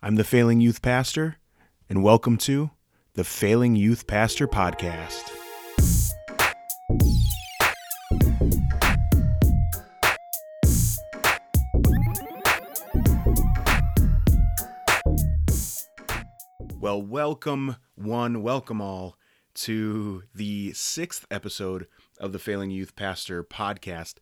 I'm the Failing Youth Pastor, and welcome to the Failing Youth Pastor Podcast. Well, welcome one, welcome all to the sixth episode of the Failing Youth Pastor podcast.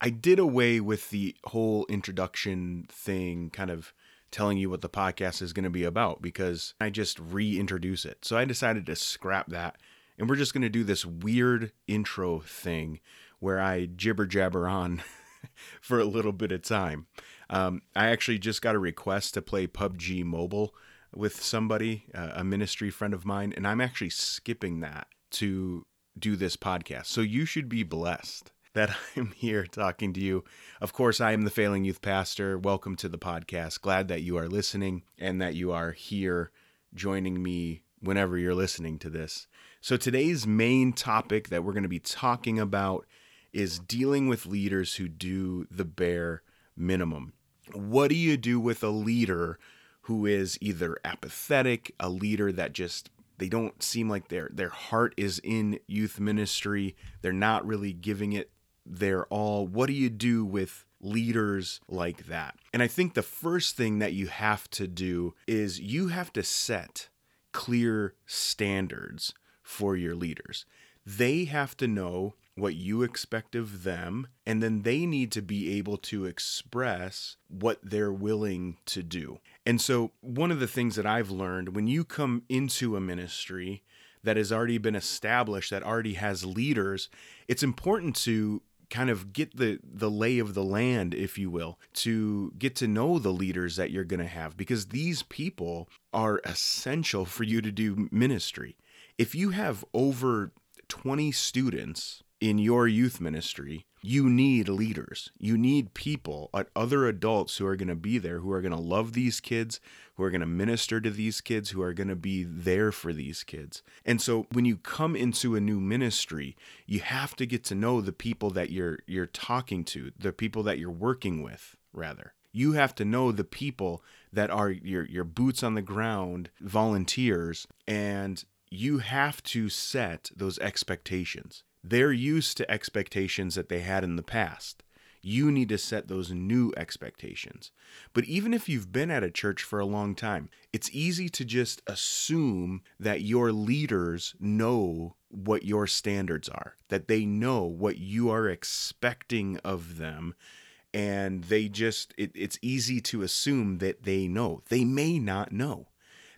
I did away with the whole introduction thing, kind of telling you what the podcast is going to be about because I just reintroduce it. So I decided to scrap that. And we're just going to do this weird intro thing where I jibber jabber on for a little bit of time. Um, I actually just got a request to play PUBG Mobile with somebody, uh, a ministry friend of mine, and I'm actually skipping that to do this podcast. So you should be blessed that I'm here talking to you. Of course, I am the Failing Youth Pastor. Welcome to the podcast. Glad that you are listening and that you are here joining me whenever you're listening to this. So, today's main topic that we're going to be talking about is dealing with leaders who do the bare minimum. What do you do with a leader who is either apathetic, a leader that just they don't seem like their their heart is in youth ministry. They're not really giving it their all. What do you do with leaders like that? And I think the first thing that you have to do is you have to set clear standards for your leaders. They have to know what you expect of them, and then they need to be able to express what they're willing to do. And so, one of the things that I've learned when you come into a ministry that has already been established, that already has leaders, it's important to kind of get the the lay of the land if you will to get to know the leaders that you're going to have because these people are essential for you to do ministry. If you have over 20 students in your youth ministry, you need leaders. You need people, uh, other adults who are going to be there, who are going to love these kids, who are going to minister to these kids, who are going to be there for these kids. And so when you come into a new ministry, you have to get to know the people that you're you're talking to, the people that you're working with, rather. You have to know the people that are your your boots on the ground volunteers and you have to set those expectations they're used to expectations that they had in the past. You need to set those new expectations. But even if you've been at a church for a long time, it's easy to just assume that your leaders know what your standards are, that they know what you are expecting of them. And they just, it, it's easy to assume that they know. They may not know.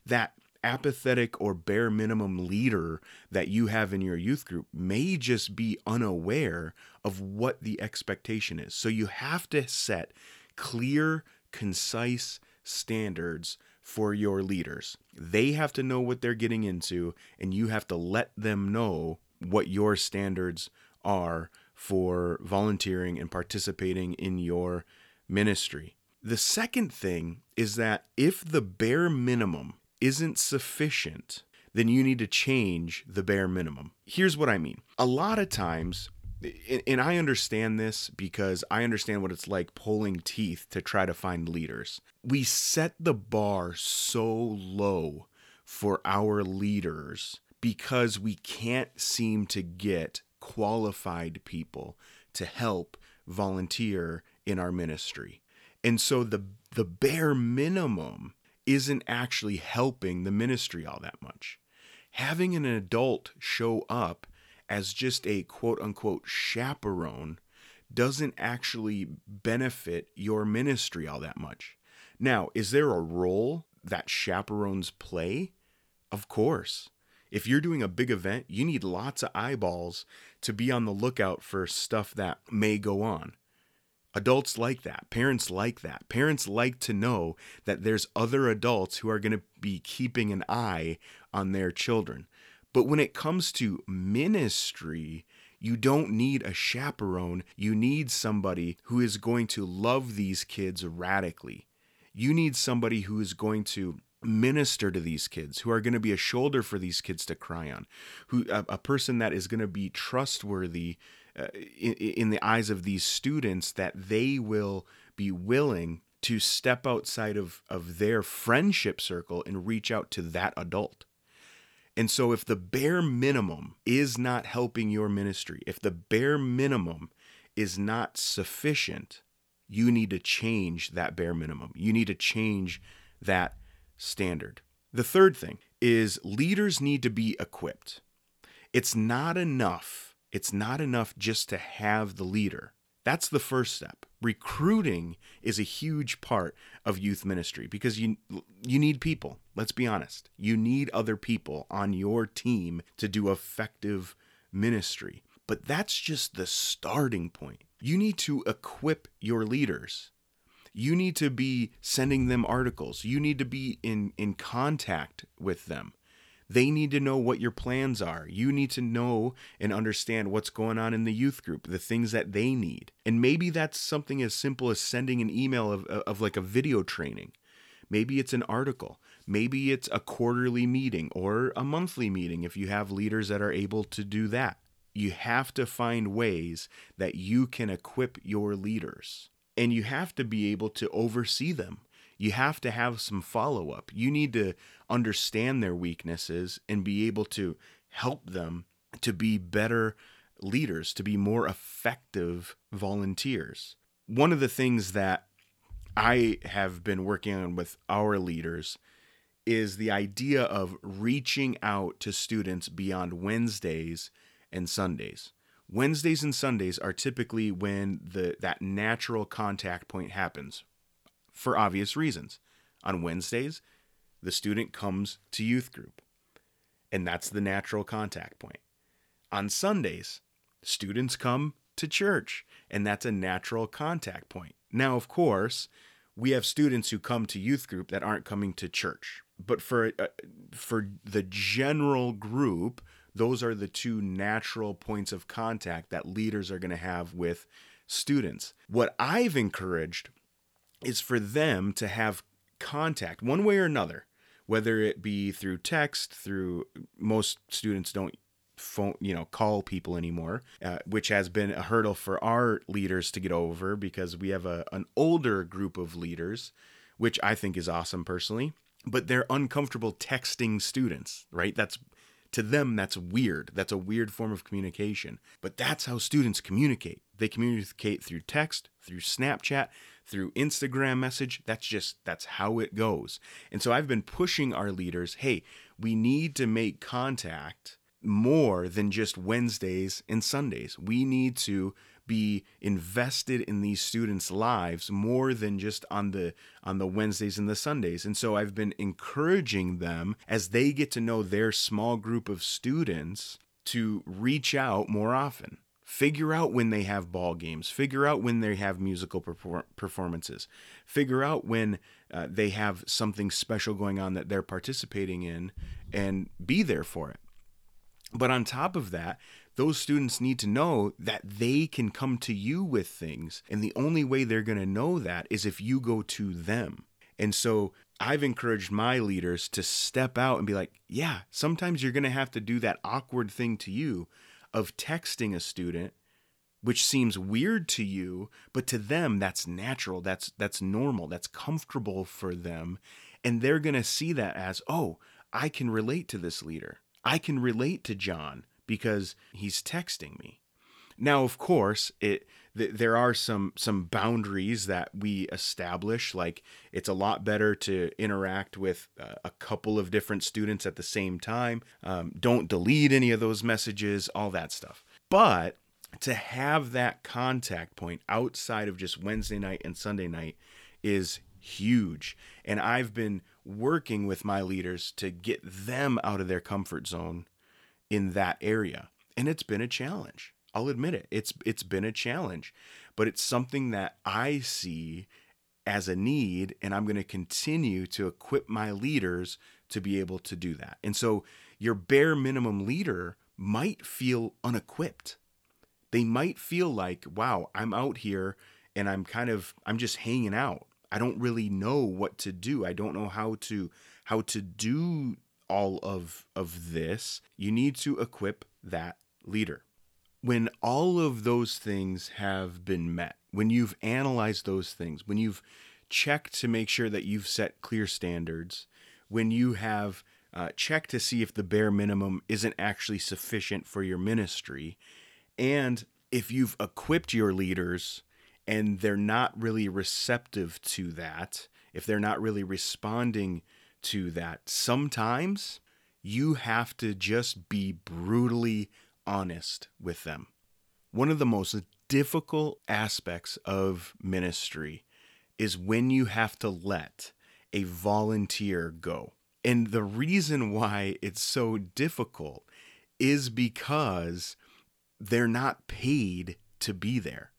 That apathetic or bare minimum leader that you have in your youth group may just be unaware of what the expectation is. So you have to set clear, concise standards for your leaders. They have to know what they're getting into, and you have to let them know what your standards are for volunteering and participating in your ministry. The second thing is that if the bare minimum isn't sufficient, then you need to change the bare minimum. Here's what I mean. A lot of times, and I understand this because I understand what it's like pulling teeth to try to find leaders. We set the bar so low for our leaders because we can't seem to get qualified people to help volunteer in our ministry. And so the the bare minimum isn't actually helping the ministry all that much. Having an adult show up as just a quote unquote chaperone doesn't actually benefit your ministry all that much. Now, is there a role that chaperones play? Of course. If you're doing a big event, you need lots of eyeballs to be on the lookout for stuff that may go on. Adults like that. Parents like that. Parents like to know that there's other adults who are going to be keeping an eye on their children. But when it comes to ministry, you don't need a chaperone. You need somebody who is going to love these kids radically. You need somebody who is going to minister to these kids who are going to be a shoulder for these kids to cry on who a, a person that is going to be trustworthy uh, in, in the eyes of these students that they will be willing to step outside of, of their friendship circle and reach out to that adult. And so, if the bare minimum is not helping your ministry, if the bare minimum is not sufficient, you need to change that bare minimum. You need to change that standard. The third thing is leaders need to be equipped. It's not enough. It's not enough just to have the leader. That's the first step. Recruiting is a huge part of youth ministry because you you need people. Let's be honest. You need other people on your team to do effective ministry. But that's just the starting point. You need to equip your leaders. You need to be sending them articles. You need to be in in contact with them. They need to know what your plans are. You need to know and understand what's going on in the youth group, the things that they need. And maybe that's something as simple as sending an email of, of like a video training. Maybe it's an article. Maybe it's a quarterly meeting or a monthly meeting if you have leaders that are able to do that. You have to find ways that you can equip your leaders. And you have to be able to oversee them you have to have some follow up. You need to understand their weaknesses and be able to help them to be better leaders, to be more effective volunteers. One of the things that I have been working on with our leaders is the idea of reaching out to students beyond Wednesdays and Sundays. Wednesdays and Sundays are typically when the that natural contact point happens for obvious reasons. On Wednesdays, the student comes to youth group, and that's the natural contact point. On Sundays, students come to church, and that's a natural contact point. Now, of course, we have students who come to youth group that aren't coming to church. But for uh, for the general group, those are the two natural points of contact that leaders are going to have with students. What I've encouraged is for them to have contact one way or another, whether it be through text, through most students don't phone, you know, call people anymore, uh, which has been a hurdle for our leaders to get over because we have a, an older group of leaders, which I think is awesome personally, but they're uncomfortable texting students, right? That's to them that's weird that's a weird form of communication but that's how students communicate they communicate through text through snapchat through Instagram message. That's just that's how it goes. And so I've been pushing our leaders, hey, we need to make contact more than just Wednesdays and Sundays. We need to be invested in these students' lives more than just on the on the Wednesdays and the Sundays. And so I've been encouraging them as they get to know their small group of students to reach out more often. Figure out when they have ball games. Figure out when they have musical perform- performances. Figure out when uh, they have something special going on that they're participating in and be there for it. But on top of that those students need to know that they can come to you with things and the only way they're going to know that is if you go to them. And so I've encouraged my leaders to step out and be like, yeah, sometimes you're going to have to do that awkward thing to you of texting a student which seems weird to you but to them that's natural that's that's normal that's comfortable for them. And they're going to see that as oh i can relate to this leader. I can relate to john because he's texting me. Now of course it th- there are some some boundaries that we establish like it's a lot better to interact with uh, a couple of different students at the same time um, don't delete any of those messages all that stuff. But to have that contact point outside of just wednesday night and sunday night is huge. And i've been working with my leaders to get them out of their comfort zone in that area and it's been a challenge I'll admit it. It's it's been a challenge, but it's something that I see as a need and I'm going to continue to equip my leaders to be able to do that. And so your bare minimum leader might feel unequipped. They might feel like, "Wow, I'm out here and I'm kind of I'm just hanging out. I don't really know what to do. I don't know how to how to do all of of this." You need to equip that leader when all of those things have been met, when you've analyzed those things, when you've checked to make sure that you've set clear standards, when you have uh, checked to see if the bare minimum isn't actually sufficient for your ministry, and if you've equipped your leaders and they're not really receptive to that, if they're not really responding to that, sometimes you have to just be brutally honest with them. One of the most difficult aspects of ministry is when you have to let a volunteer go. And the reason why it's so difficult is because they're not paid to be there.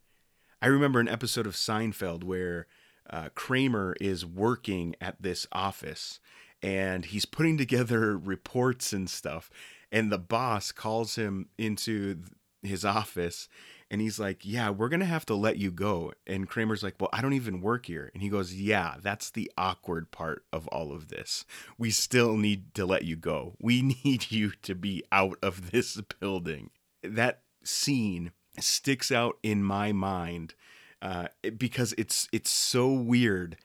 I remember an episode of Seinfeld where uh, Kramer is working at this office and he's putting together reports and stuff. And the boss calls him into his office and he's like, Yeah, we're going to have to let you go. And Kramer's like, Well, I don't even work here. And he goes, Yeah, that's the awkward part of all of this. We still need to let you go. We need you to be out of this building. That scene sticks out in my mind uh, because it's it's so weird,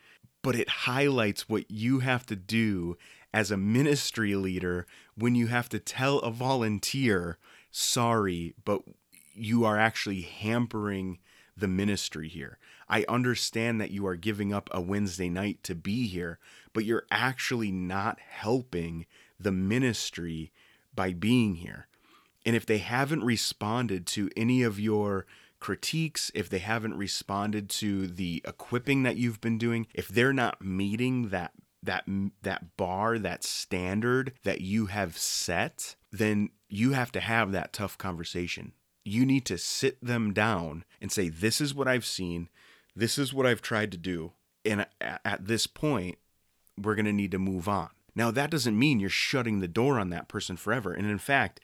but it highlights what you have to do as a ministry leader when you have to tell a volunteer, "Sorry, but you are actually hampering." the ministry here. I understand that you are giving up a Wednesday night to be here, but you're actually not helping the ministry by being here. And if they haven't responded to any of your critiques, if they haven't responded to the equipping that you've been doing, if they're not meeting that that that bar, that standard that you have set, then you have to have that tough conversation. You need to sit them down and say this is what I've seen, this is what I've tried to do, and at this point we're going to need to move on. Now that doesn't mean you're shutting the door on that person forever. And in fact,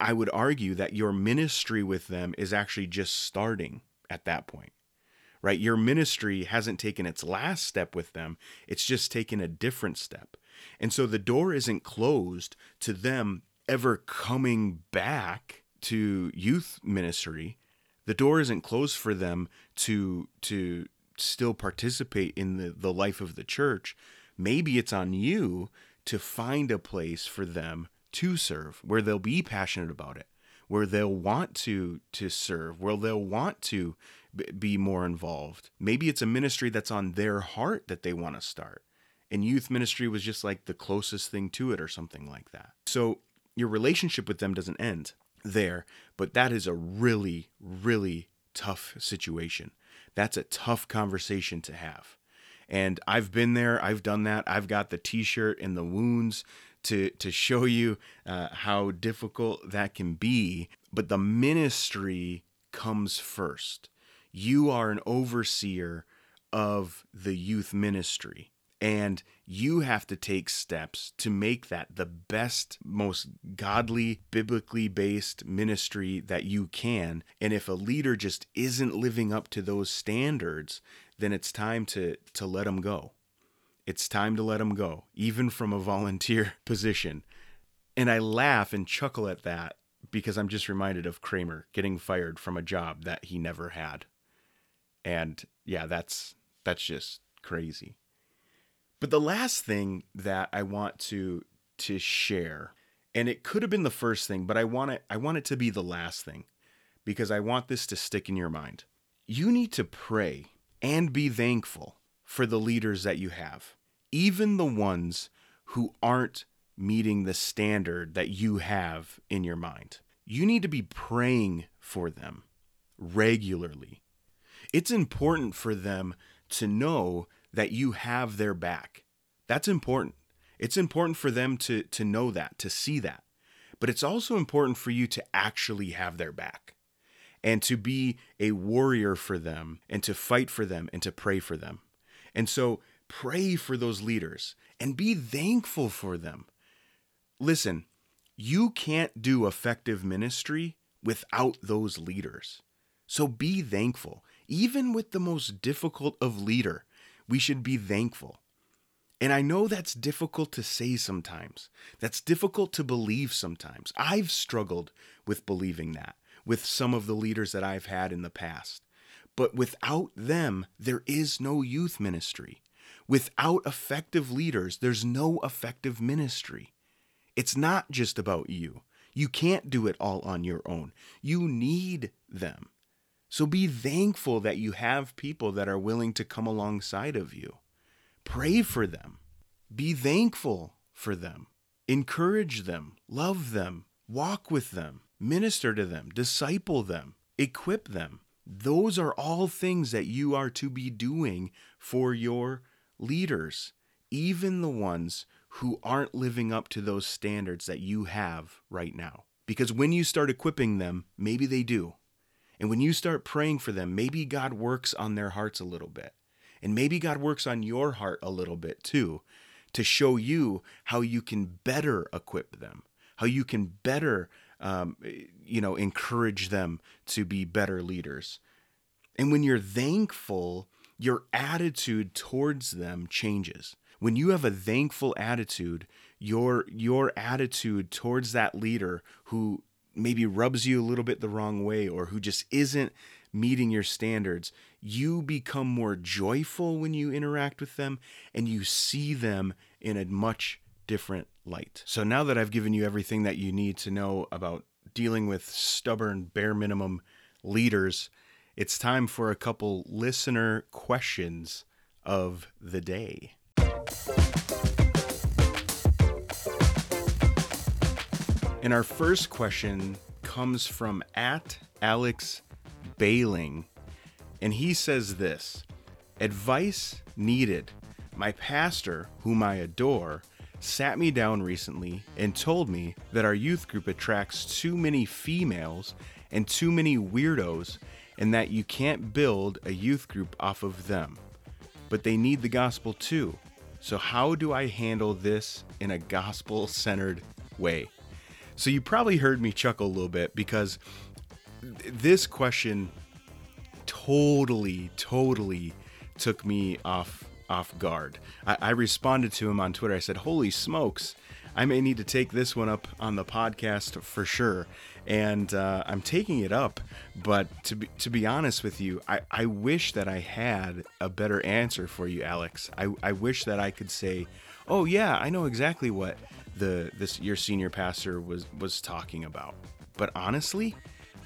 I would argue that your ministry with them is actually just starting at that point, right? Your ministry hasn't taken its last step with them, it's just taken a different step. And so the door isn't closed to them ever coming back to youth ministry. The door isn't closed for them to to still participate in the, the life of the church. Maybe it's on you to find a place for them to serve, where they'll be passionate about it, where they'll want to to serve, where they'll want to be more involved. Maybe it's a ministry that's on their heart that they want to start. And youth ministry was just like the closest thing to it or something like that. So your relationship with them doesn't end there, but that is a really really tough situation. That's a tough conversation to have. And I've been there, I've done that. I've got the t shirt and the wounds to to show you uh, how difficult that can be. But the ministry comes first. You are an overseer of the youth ministry. And you have to take steps to make that the best, most godly, biblically based ministry that you can. And if a leader just isn't living up to those standards, then it's time to, to let them go. It's time to let him go, even from a volunteer position. And I laugh and chuckle at that because I'm just reminded of Kramer getting fired from a job that he never had. And yeah, that's that's just crazy. But the last thing that I want to to share, and it could have been the first thing, but I want it I want it to be the last thing because I want this to stick in your mind. You need to pray and be thankful for the leaders that you have, even the ones who aren't meeting the standard that you have in your mind. You need to be praying for them regularly. It's important for them to know that you have their back. That's important. It's important for them to, to know that, to see that. But it's also important for you to actually have their back and to be a warrior for them and to fight for them and to pray for them. And so pray for those leaders and be thankful for them. Listen, you can't do effective ministry without those leaders. So be thankful. Even with the most difficult of leader, we should be thankful. And I know that's difficult to say sometimes. That's difficult to believe sometimes. I've struggled with believing that with some of the leaders that I've had in the past. But without them, there is no youth ministry. Without effective leaders, there's no effective ministry. It's not just about you. You can't do it all on your own. You need them. So be thankful that you have people that are willing to come alongside of you. Pray for them. Be thankful for them. Encourage them. Love them. Walk with them. Minister to them. Disciple them. Equip them. Those are all things that you are to be doing for your leaders, even the ones who aren't living up to those standards that you have right now. Because when you start equipping them, maybe they do. And when you start praying for them, maybe God works on their hearts a little bit. And maybe God works on your heart a little bit too to show you how you can better equip them, how you can better, um, you know, encourage them to be better leaders. And when you're thankful, your attitude towards them changes. When you have a thankful attitude, your your attitude towards that leader who maybe rubs you a little bit the wrong way or who just isn't meeting your standards, you become more joyful when you interact with them and you see them in a much different light. So now that I've given you everything that you need to know about dealing with stubborn, bare minimum leaders, it's time for a couple listener questions of the day. And our first question comes from at Alex Bailing. And he says this Advice needed. My pastor, whom I adore, sat me down recently and told me that our youth group attracts too many females and too many weirdos, and that you can't build a youth group off of them. But they need the gospel too. So, how do I handle this in a gospel centered way? So you probably heard me chuckle a little bit because this question totally, totally took me off off guard. I, I, responded to him on Twitter. I said, "Holy smokes! I may need to take this one up on the podcast for sure." And uh, I'm taking it up, but to be to be honest with you, I, I wish that I had a better answer for you, Alex. I, I wish that I could say, "Oh yeah, I know exactly what the this your senior pastor was was talking about. But honestly,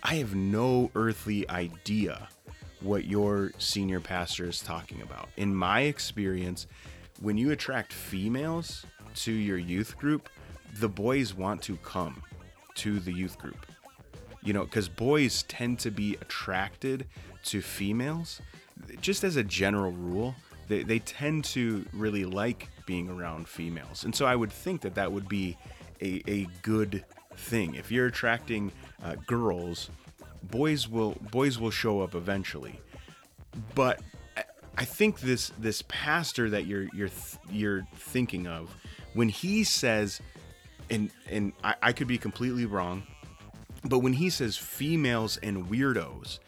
I have no earthly idea what your senior pastor is talking about. In my experience, when you attract females to your youth group, the boys want to come to the youth group. You know, because boys tend to be attracted to females, just as a general rule they, they tend to really like being around females. And so I would think that that would be a, a good thing. If you're attracting uh, girls, boys will boys will show up eventually. But I think this this pastor that you're you're you're thinking of, when he says, and and I, I could be completely wrong, but when he says females and weirdos,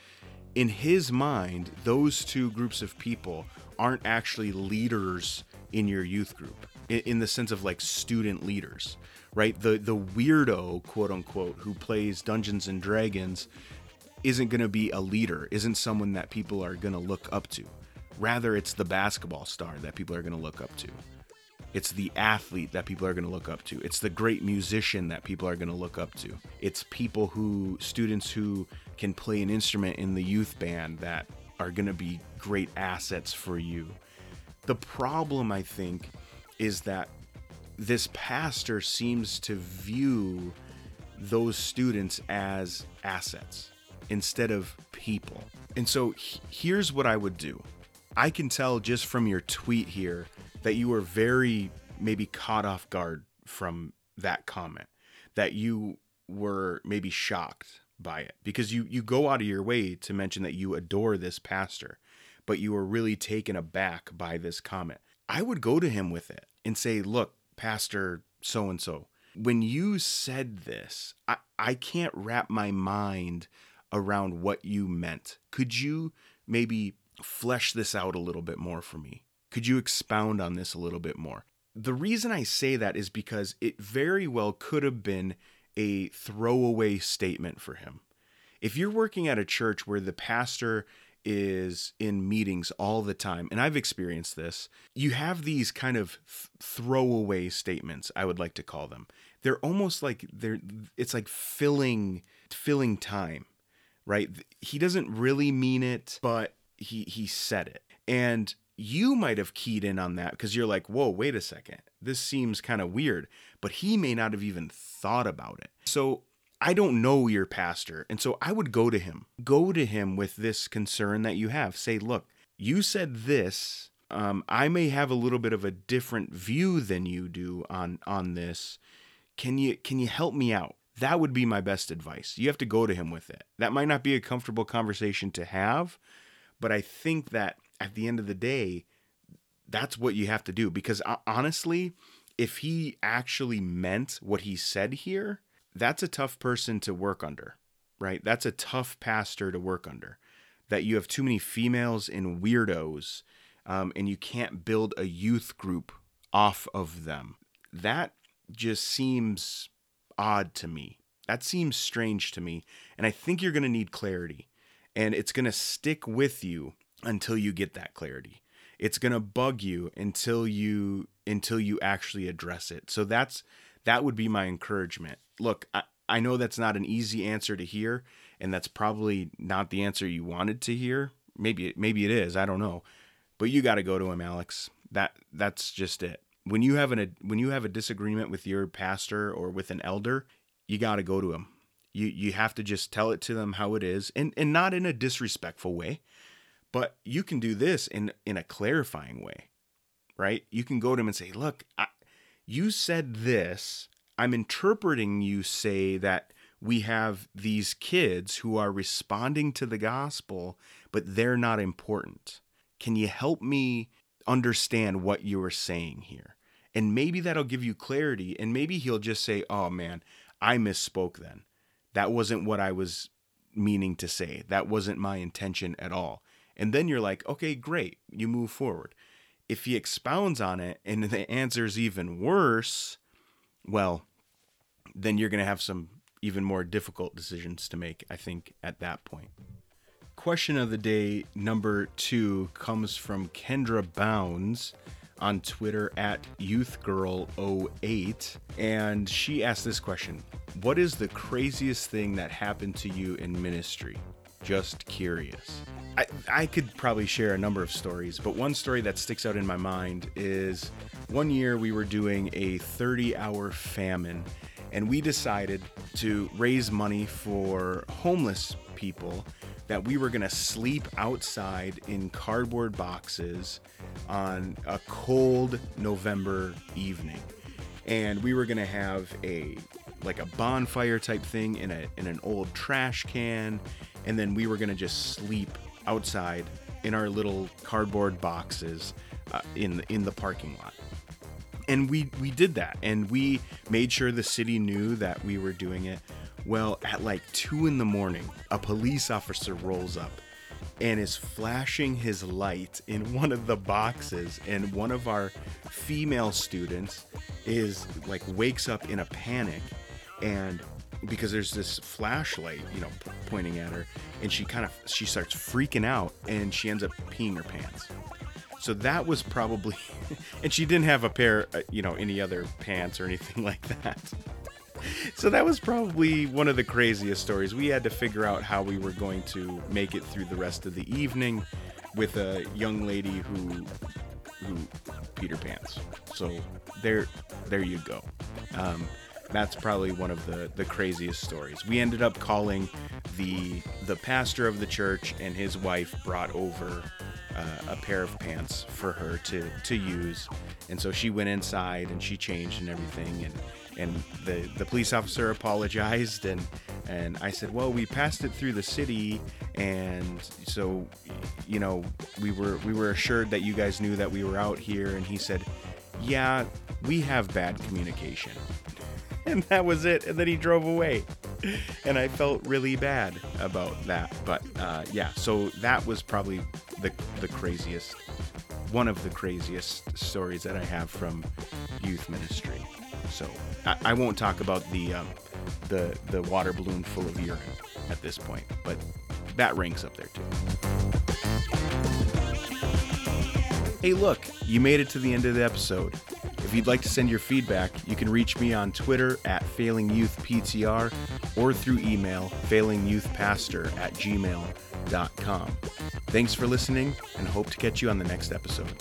in his mind, those two groups of people aren't actually leaders in your youth group in, the sense of like student leaders right the the weirdo quote unquote who plays dungeons and dragons isn't going to be a leader isn't someone that people are going to look up to. Rather it's the basketball star that people are going to look up to. It's the athlete that people are going to look up to. It's the great musician that people are going to look up to. It's people who students who can play an instrument in the youth band that are going to be great assets for you. The problem, I think, is that this pastor seems to view those students as assets instead of people. And so here's what I would do. I can tell just from your tweet here that you were very maybe caught off guard from that comment, that you were maybe shocked by it because you you go out of your way to mention that you adore this pastor but you were really taken aback by this comment i would go to him with it and say look pastor so and so when you said this i i can't wrap my mind around what you meant could you maybe flesh this out a little bit more for me could you expound on this a little bit more the reason i say that is because it very well could have been a throwaway statement for him. If you're working at a church where the pastor is in meetings all the time, and I've experienced this. You have these kind of th- throwaway statements, I would like to call them. They're almost like they're it's like filling filling time, right? He doesn't really mean it, but he he said it. And you might have keyed in on that because you're like, whoa, wait a second. This seems kind of weird. But he may not have even thought about it. So I don't know your pastor. And so I would go to him, go to him with this concern that you have. Say, look, you said this. Um, I may have a little bit of a different view than you do on on this. Can you can you help me out? That would be my best advice. You have to go to him with it. That might not be a comfortable conversation to have, but I think that at the end of the day, that's what you have to do because honestly, if he actually meant what he said here, that's a tough person to work under, right? That's a tough pastor to work under. That you have too many females and weirdos, um, and you can't build a youth group off of them. That just seems odd to me. That seems strange to me. And I think you're going to need clarity. And it's going to stick with you until you get that clarity. It's going to bug you until you until you actually address it. So that's that would be my encouragement. Look, I, I know that's not an easy answer to hear, and that's probably not the answer you wanted to hear. Maybe maybe it is. I don't know, but you got to go to him, Alex. That that's just it. When you have an a, when you have a disagreement with your pastor or with an elder, you got to go to him. You you have to just tell it to them how it is, and and not in a disrespectful way, but you can do this in in a clarifying way, right? You can go to him and say, "Look, I, you said this. I'm interpreting you say that we have these kids who are responding to the gospel, but they're not important. Can you help me understand what you are saying here? And maybe that'll give you clarity. And maybe he'll just say, oh man, I misspoke then. That wasn't what I was meaning to say. That wasn't my intention at all. And then you're like, okay, great. You move forward if he expounds on it and the answer is even worse, well, then you're going to have some even more difficult decisions to make, I think, at that point. Question of the day number two comes from Kendra Bounds on Twitter at YouthGirl08. And she asked this question What is the craziest thing that happened to you in ministry? Just curious. I, I could probably share a number of stories, but one story that sticks out in my mind is one year we were doing a 30 hour famine, and we decided to raise money for homeless people that we were going to sleep outside in cardboard boxes on a cold November evening. And we were going to have a like a bonfire type thing in a in an old trash can and then we were going to just sleep outside in our little cardboard boxes uh, in in the parking lot. And we we did that, and we made sure the city knew that we were doing it. Well, at like two in the morning, a police officer rolls up and is flashing his light in one of the boxes, and one of our female students is like wakes up in a panic and because there's this flashlight, you know, pointing at her, and she kind of she starts freaking out, and she ends up peeing her pants. So that was probably, and she didn't have a pair, uh, you know, any other pants or anything like that. So that was probably one of the craziest stories. We had to figure out how we were going to make it through the rest of the evening with a young lady who who Peter pants. So there there you go. Um, that's probably one of the the craziest stories. We ended up calling the the pastor of the church and his wife brought over uh, a pair of pants for her to to use, and so she went inside and she changed and everything, and and the the police officer apologized and and I said, well, we passed it through the city, and so you know we were we were assured that you guys knew that we were out here, and he said, yeah, we have bad communication and that was it. And then he drove away. And I felt really bad about that. But uh, yeah, so that was probably the the craziest one of the craziest stories that I have from youth ministry. So I, I won't talk about the um, the the water balloon full of urine at this point, but that ranks up there too. Hey, look, you made it to the end of the episode. If you'd like to send your feedback, you can reach me on Twitter at failingyouthptr or through email failingyouthpastor at gmail.com. Thanks for listening and hope to catch you on the next episode.